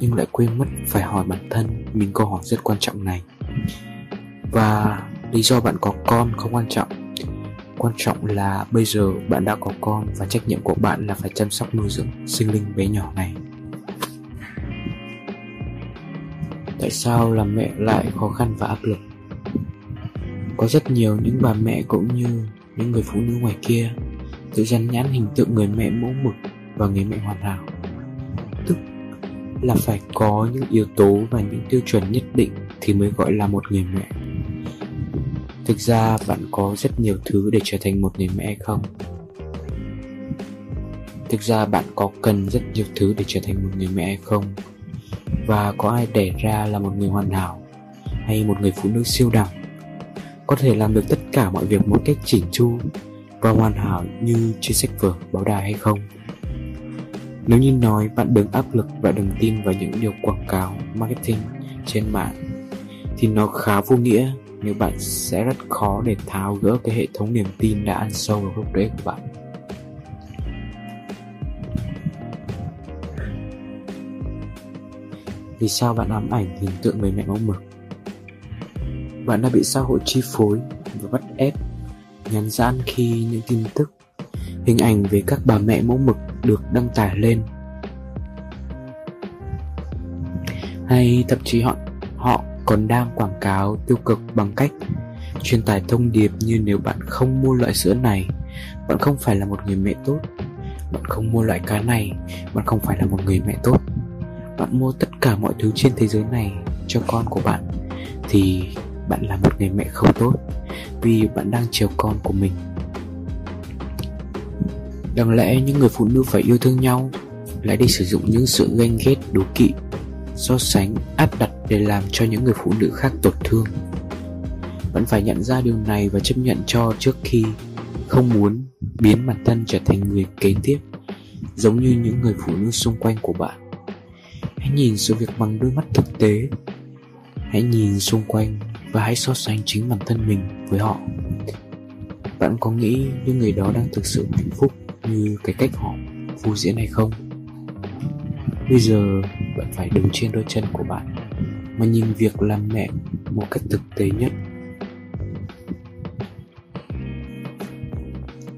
Speaker 4: nhưng lại quên mất phải hỏi bản thân mình câu hỏi rất quan trọng này. Và lý do bạn có con không quan trọng quan trọng là bây giờ bạn đã có con và trách nhiệm của bạn là phải chăm sóc nuôi dưỡng sinh linh bé nhỏ này. Tại sao làm mẹ lại khó khăn và áp lực? Có rất nhiều những bà mẹ cũng như những người phụ nữ ngoài kia tự dán nhãn hình tượng người mẹ mẫu mực và người mẹ hoàn hảo. Tức là phải có những yếu tố và những tiêu chuẩn nhất định thì mới gọi là một người mẹ thực ra bạn có rất nhiều thứ để trở thành một người mẹ không? Thực ra bạn có cần rất nhiều thứ để trở thành một người mẹ không? Và có ai đẻ ra là một người hoàn hảo hay một người phụ nữ siêu đẳng? Có thể làm được tất cả mọi việc một cách chỉnh chu và hoàn hảo như trên sách vở báo đài hay không? Nếu như nói bạn đừng áp lực và đừng tin vào những điều quảng cáo, marketing trên mạng thì nó khá vô nghĩa như bạn sẽ rất khó để tháo gỡ cái hệ thống niềm tin đã ăn sâu vào gốc rễ của bạn. Vì sao bạn ám ảnh hình tượng người mẹ mẫu mực? Bạn đã bị xã hội chi phối và bắt ép, nhắn gian khi những tin tức, hình ảnh về các bà mẹ mẫu mực được đăng tải lên hay thậm chí họ họ còn đang quảng cáo tiêu cực bằng cách truyền tải thông điệp như nếu bạn không mua loại sữa này, bạn không phải là một người mẹ tốt. Bạn không mua loại cá này, bạn không phải là một người mẹ tốt. Bạn mua tất cả mọi thứ trên thế giới này cho con của bạn, thì bạn là một người mẹ không tốt vì bạn đang chiều con của mình. Đáng lẽ những người phụ nữ phải yêu thương nhau, Lại đi sử dụng những sự ganh ghét, đố kỵ So sánh, áp đặt để làm cho những người phụ nữ khác tổn thương. Vẫn phải nhận ra điều này và chấp nhận cho trước khi Không muốn biến bản thân trở thành người kế tiếp giống như những người phụ nữ xung quanh của bạn. Hãy nhìn sự việc bằng đôi mắt thực tế. Hãy nhìn xung quanh và hãy so sánh chính bản thân mình với họ. Bạn có nghĩ những người đó đang thực sự hạnh phúc như cái cách họ phô diễn hay không? Bây giờ bạn phải đứng trên đôi chân của bạn mà nhìn việc làm mẹ một cách thực tế nhất.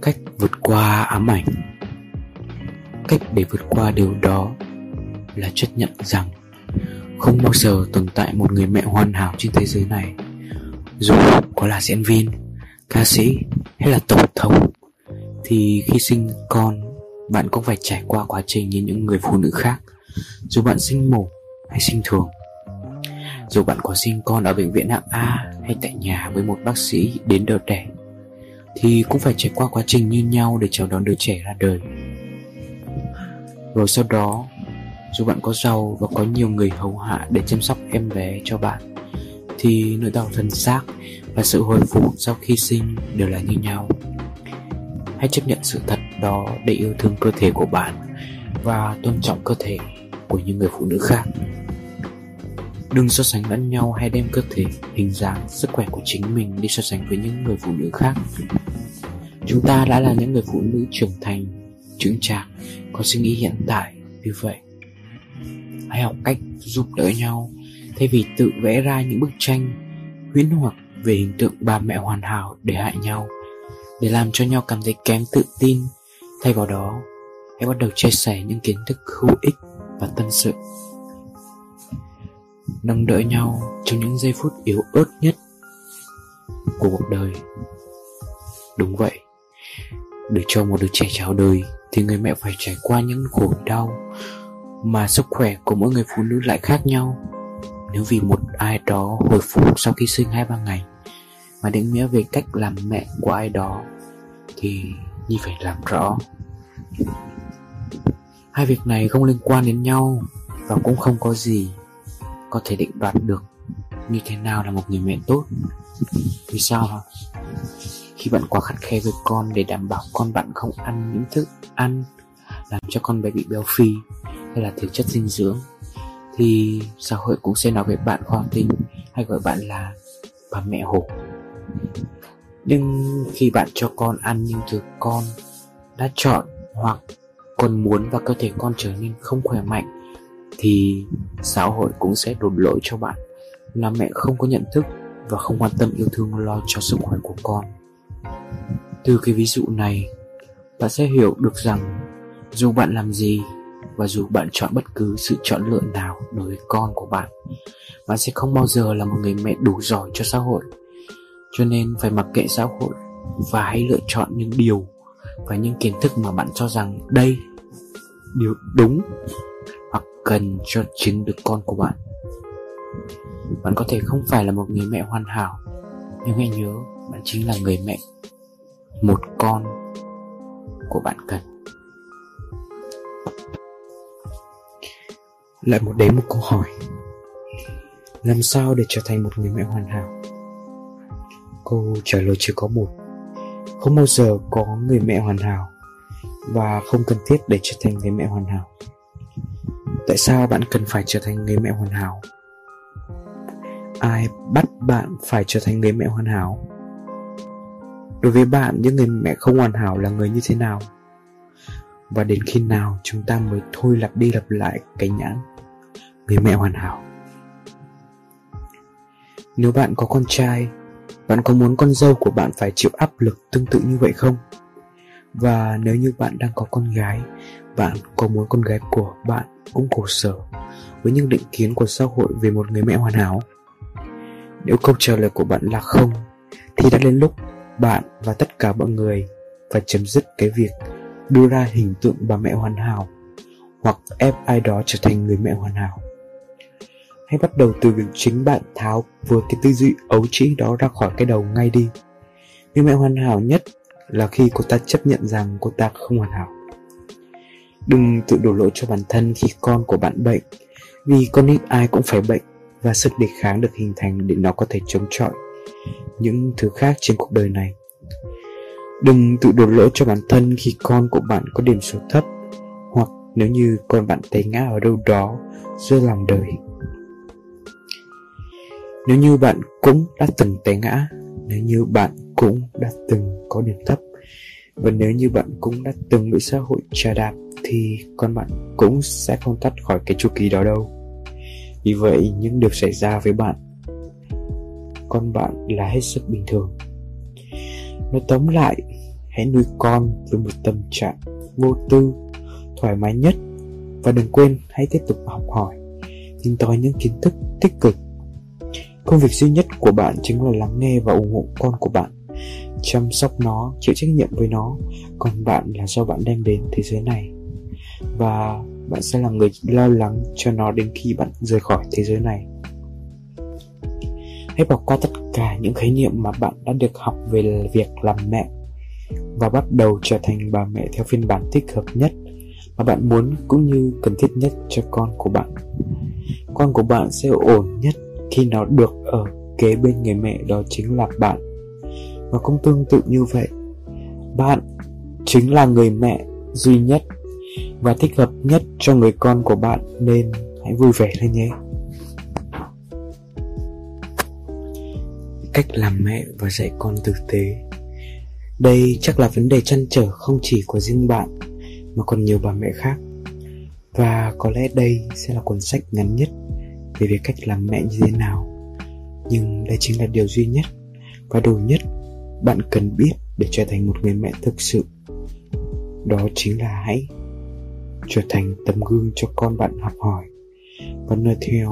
Speaker 4: Cách vượt qua ám ảnh. Cách để vượt qua điều đó là chấp nhận rằng không bao giờ tồn tại một người mẹ hoàn hảo trên thế giới này. Dù có là diễn viên, ca sĩ hay là tổng thống, thì khi sinh con, bạn cũng phải trải qua quá trình như những người phụ nữ khác dù bạn sinh mổ hay sinh thường, dù bạn có sinh con ở bệnh viện hạng A hay tại nhà với một bác sĩ đến đỡ đẻ thì cũng phải trải qua quá trình như nhau để chào đón đứa trẻ ra đời. Rồi sau đó, dù bạn có giàu và có nhiều người hầu hạ để chăm sóc em bé cho bạn, thì nỗi đau thân xác và sự hồi phục sau khi sinh đều là như nhau. Hãy chấp nhận sự thật đó để yêu thương cơ thể của bạn và tôn trọng cơ thể của những người phụ nữ khác. Đừng so sánh lẫn nhau hay đem cơ thể hình dáng sức khỏe của chính mình đi so sánh với những người phụ nữ khác. Chúng ta đã là những người phụ nữ trưởng thành trưởng trạng, có suy nghĩ hiện tại. Vì vậy hãy học cách giúp đỡ nhau. Thay vì tự vẽ ra những bức tranh huyến hoặc về hình tượng bà mẹ hoàn hảo để hại nhau để làm cho nhau cảm thấy kém tự tin thay vào đó hãy bắt đầu chia sẻ những kiến thức hữu ích và tâm sự. Nâng đỡ nhau trong những giây phút yếu ớt nhất của cuộc đời. Đúng vậy, để cho một đứa trẻ chào đời thì người mẹ phải trải qua những khổ đau mà sức khỏe của mỗi người phụ nữ lại khác nhau. Nếu vì một ai đó hồi phục sau khi sinh hai ba ngày mà định nghĩa về cách làm mẹ của ai đó thì Nhi phải làm rõ hai việc này không liên quan đến nhau và cũng không có gì có thể định đoạt được. Như thế nào là một người mẹ tốt? Vì sao hả? Khi bạn quá khắt khe với con để đảm bảo con bạn không ăn những thức ăn làm cho con bé bị béo phì hay là thiếu chất dinh dưỡng, thì xã hội cũng sẽ nói với bạn khoa tinh hay gọi bạn là bà mẹ hổ. Nhưng khi bạn cho con ăn những thứ con đã chọn hoặc còn muốn và cơ thể con trở nên không khỏe mạnh, thì xã hội cũng sẽ đổ lỗi cho bạn là mẹ không có nhận thức và không quan tâm yêu thương lo cho sức khỏe của con. Từ cái ví dụ này, bạn sẽ hiểu được rằng dù bạn làm gì và dù bạn chọn bất cứ sự chọn lựa nào đối với con của bạn bạn sẽ không bao giờ là một người mẹ đủ giỏi cho xã hội. Cho nên phải mặc kệ xã hội và hãy lựa chọn những điều và những kiến thức mà bạn cho rằng đây điều đúng hoặc cần cho chính đứa con của bạn. Bạn có thể không phải là một người mẹ hoàn hảo, nhưng hãy nhớ bạn chính là người mẹ một con của bạn cần. Lại một đến một câu hỏi. Làm sao để trở thành một người mẹ hoàn hảo? Câu trả lời chỉ có một không bao giờ có người mẹ hoàn hảo và không cần thiết để trở thành người mẹ hoàn hảo? Tại sao bạn cần phải trở thành người mẹ hoàn hảo? Ai bắt bạn phải trở thành người mẹ hoàn hảo? Đối với bạn, những người mẹ không hoàn hảo là người như thế nào? Và đến khi nào chúng ta mới thôi lặp đi lặp lại cái nhãn người mẹ hoàn hảo? Nếu bạn có con trai bạn có muốn con dâu của bạn phải chịu áp lực tương tự như vậy không? Và nếu như bạn đang có con gái, bạn có muốn con gái của bạn cũng khổ sở với những định kiến của xã hội về một người mẹ hoàn hảo? Nếu câu trả lời của bạn là không, thì đã đến lúc bạn và tất cả mọi người phải chấm dứt cái việc đưa ra hình tượng bà mẹ hoàn hảo hoặc ép ai đó trở thành người mẹ hoàn hảo hãy bắt đầu từ việc chính bạn tháo vừa cái tư duy ấu trĩ đó ra khỏi cái đầu ngay đi. Người mẹ hoàn hảo nhất là khi cô ta chấp nhận rằng cô ta không hoàn hảo. Đừng tự đổ lỗi cho bản thân khi con của bạn bệnh, vì con nít ai cũng phải bệnh và sức đề kháng được hình thành để nó có thể chống chọi những thứ khác trên cuộc đời này. Đừng tự đổ lỗi cho bản thân khi con của bạn có điểm số thấp, hoặc nếu như con bạn té ngã ở đâu đó giữa lòng đời. Nếu như bạn cũng đã từng té ngã, nếu như bạn cũng đã từng có điểm thấp và nếu như bạn cũng đã từng bị xã hội trà đạp thì con bạn cũng sẽ không thoát khỏi cái chu kỳ đó đâu. Vì vậy những điều xảy ra với bạn con bạn là hết sức bình thường. Nói tóm lại, hãy nuôi con với một tâm trạng vô tư, thoải mái nhất và đừng quên hãy tiếp tục học hỏi, tìm tòi những kiến thức tích cực. Công việc duy nhất của bạn chính là lắng nghe và ủng hộ con của bạn, chăm sóc nó, chịu trách nhiệm với nó, còn bạn là do bạn đem đến thế giới này. Và bạn sẽ là người lo lắng cho nó đến khi bạn rời khỏi thế giới này. Hãy bỏ qua tất cả những khái niệm mà bạn đã được học về việc làm mẹ và bắt đầu trở thành bà mẹ theo phiên bản thích hợp nhất mà bạn muốn cũng như cần thiết nhất cho con của bạn. Con của bạn sẽ ổn nhất khi nó được ở kế bên người mẹ đó chính là bạn. Và cũng tương tự như vậy, bạn chính là người mẹ duy nhất và thích hợp nhất cho người con của bạn nên hãy vui vẻ lên nhé. cách làm mẹ và dạy con tử tế đây chắc là vấn đề chăn trở không chỉ của riêng bạn mà còn nhiều bà mẹ khác và có lẽ đây sẽ là cuốn sách ngắn nhất về việc cách làm mẹ như thế nào. Nhưng đây chính là điều duy nhất và đủ nhất bạn cần biết để trở thành một người mẹ thực sự. Đó chính là hãy trở thành tấm gương cho con bạn học hỏi. Và nơi theo,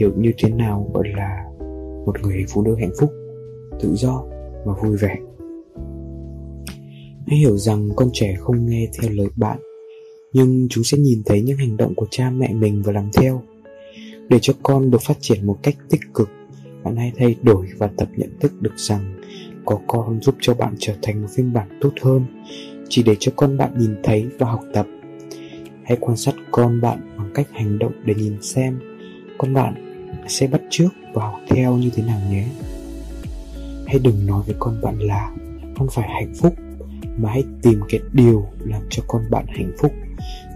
Speaker 4: hiểu như thế nào gọi là một người phụ nữ hạnh phúc, tự do và vui vẻ. Hãy hiểu rằng con trẻ không nghe theo lời bạn, nhưng chúng sẽ nhìn thấy những hành động của cha mẹ mình và làm theo để cho con được phát triển một cách tích cực. Bạn hãy thay đổi và tập nhận thức được rằng có con giúp cho bạn trở thành một phiên bản tốt hơn, chỉ để cho con bạn nhìn thấy và học tập. Hãy quan sát con bạn bằng cách hành động để nhìn xem con bạn sẽ bắt chước và học theo như thế nào nhé. Hãy đừng nói với con bạn là con phải hạnh phúc, mà hãy tìm cái điều làm cho con bạn hạnh phúc,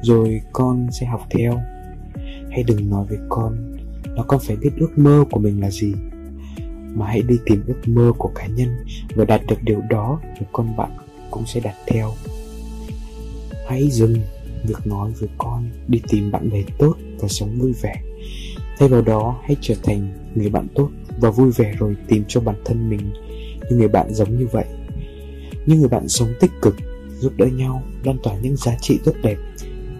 Speaker 4: rồi con sẽ học theo hãy đừng nói với con là con phải biết ước mơ của mình là gì. Mà hãy đi tìm ước mơ của cá nhân và đạt được điều đó thì con bạn cũng sẽ đạt theo. Hãy dừng việc nói với con, đi tìm bạn bè tốt và sống vui vẻ. Thay vào đó, hãy trở thành người bạn tốt và vui vẻ rồi tìm cho bản thân mình những người bạn giống như vậy. Những người bạn sống tích cực, giúp đỡ nhau, lan tỏa những giá trị tốt đẹp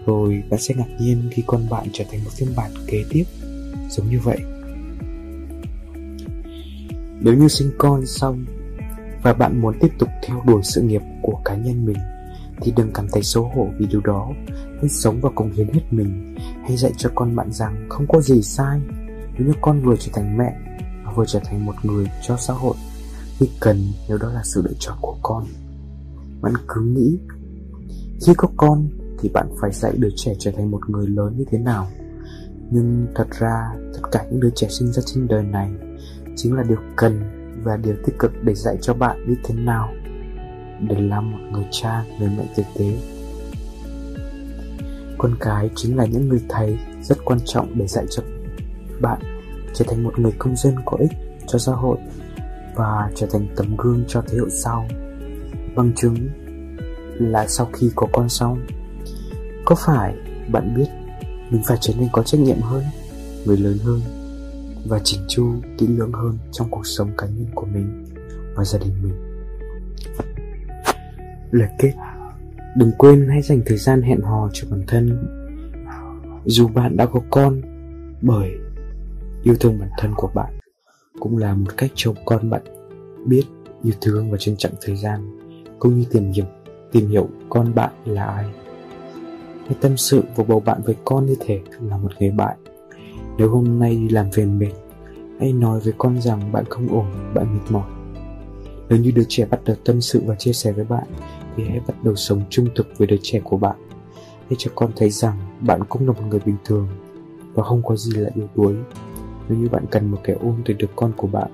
Speaker 4: rồi bạn sẽ ngạc nhiên khi con bạn trở thành một phiên bản kế tiếp. Giống như vậy. Nếu như sinh con xong và bạn muốn tiếp tục theo đuổi sự nghiệp của cá nhân mình, thì đừng cảm thấy xấu hổ vì điều đó. Hãy sống và cống hiến hết mình. Hãy dạy cho con bạn rằng không có gì sai. Nếu như con vừa trở thành mẹ và vừa trở thành một người cho xã hội khi cần nếu đó là sự lựa chọn của con. Bạn cứ nghĩ, khi có con thì bạn phải dạy đứa trẻ trở thành một người lớn như thế nào. Nhưng thật ra, tất cả những đứa trẻ sinh ra trên đời này chính là điều cần và điều tích cực để dạy cho bạn như thế nào để làm một người cha, người mẹ tử tế. Con cái chính là những người thầy rất quan trọng để dạy cho bạn trở thành một người công dân có ích cho xã hội và trở thành tấm gương cho thế hệ sau. Bằng chứng là sau khi có con xong có phải bạn biết mình phải trở nên có trách nhiệm hơn, người lớn hơn và chỉnh chu, kỹ lưỡng hơn trong cuộc sống cá nhân của mình và gia đình mình? Lời kết, đừng quên hãy dành thời gian hẹn hò cho bản thân. Dù bạn đã có con bởi yêu thương bản thân của bạn, cũng là một cách cho con bạn biết yêu thương và trân trọng thời gian, cũng như tìm hiểu tìm hiểu con bạn là ai hãy tâm sự và bầu bạn với con như thể là một người bạn nếu hôm nay đi làm về mệt hãy nói với con rằng bạn không ổn, bạn mệt mỏi. Nếu như đứa trẻ bắt đầu tâm sự và chia sẻ với bạn, thì hãy bắt đầu sống trung thực với đứa trẻ của bạn. Hãy cho con thấy rằng bạn cũng là một người bình thường và không có gì là yếu đuối. Nếu như bạn cần một kẻ ôm từ đứa con của bạn,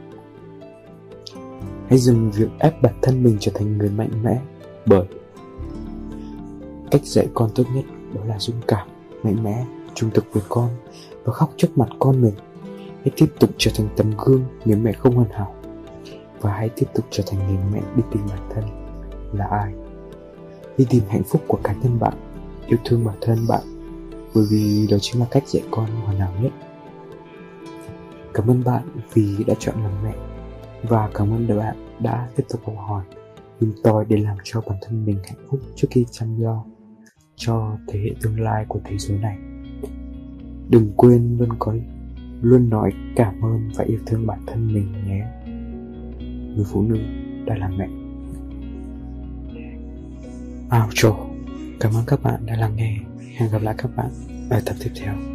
Speaker 4: hãy dừng việc ép bản thân mình trở thành người mạnh mẽ bởi cách dạy con tốt nhất đó là dũng cảm, mạnh mẽ, trung thực với con và khóc trước mặt con mình. Hãy tiếp tục trở thành tấm gương người mẹ không hoàn hảo. Và hãy tiếp tục trở thành người mẹ đi tìm bản thân là ai? Đi tìm hạnh phúc của cá nhân bạn, yêu thương bản thân bạn, bởi vì đó chính là cách dạy con hoàn hảo nhất. Cảm ơn bạn vì đã chọn làm mẹ, và cảm ơn bạn đã tiếp tục học hỏi, tìm tòi để làm cho bản thân mình hạnh phúc trước khi chăm lo cho thế hệ tương lai của thế giới này. Đừng quên luôn có, luôn nói cảm ơn và yêu thương bản thân mình nhé. Người phụ nữ đã là mẹ. Outro cảm ơn các bạn đã lắng nghe. Hẹn gặp lại các bạn ở tập tiếp theo.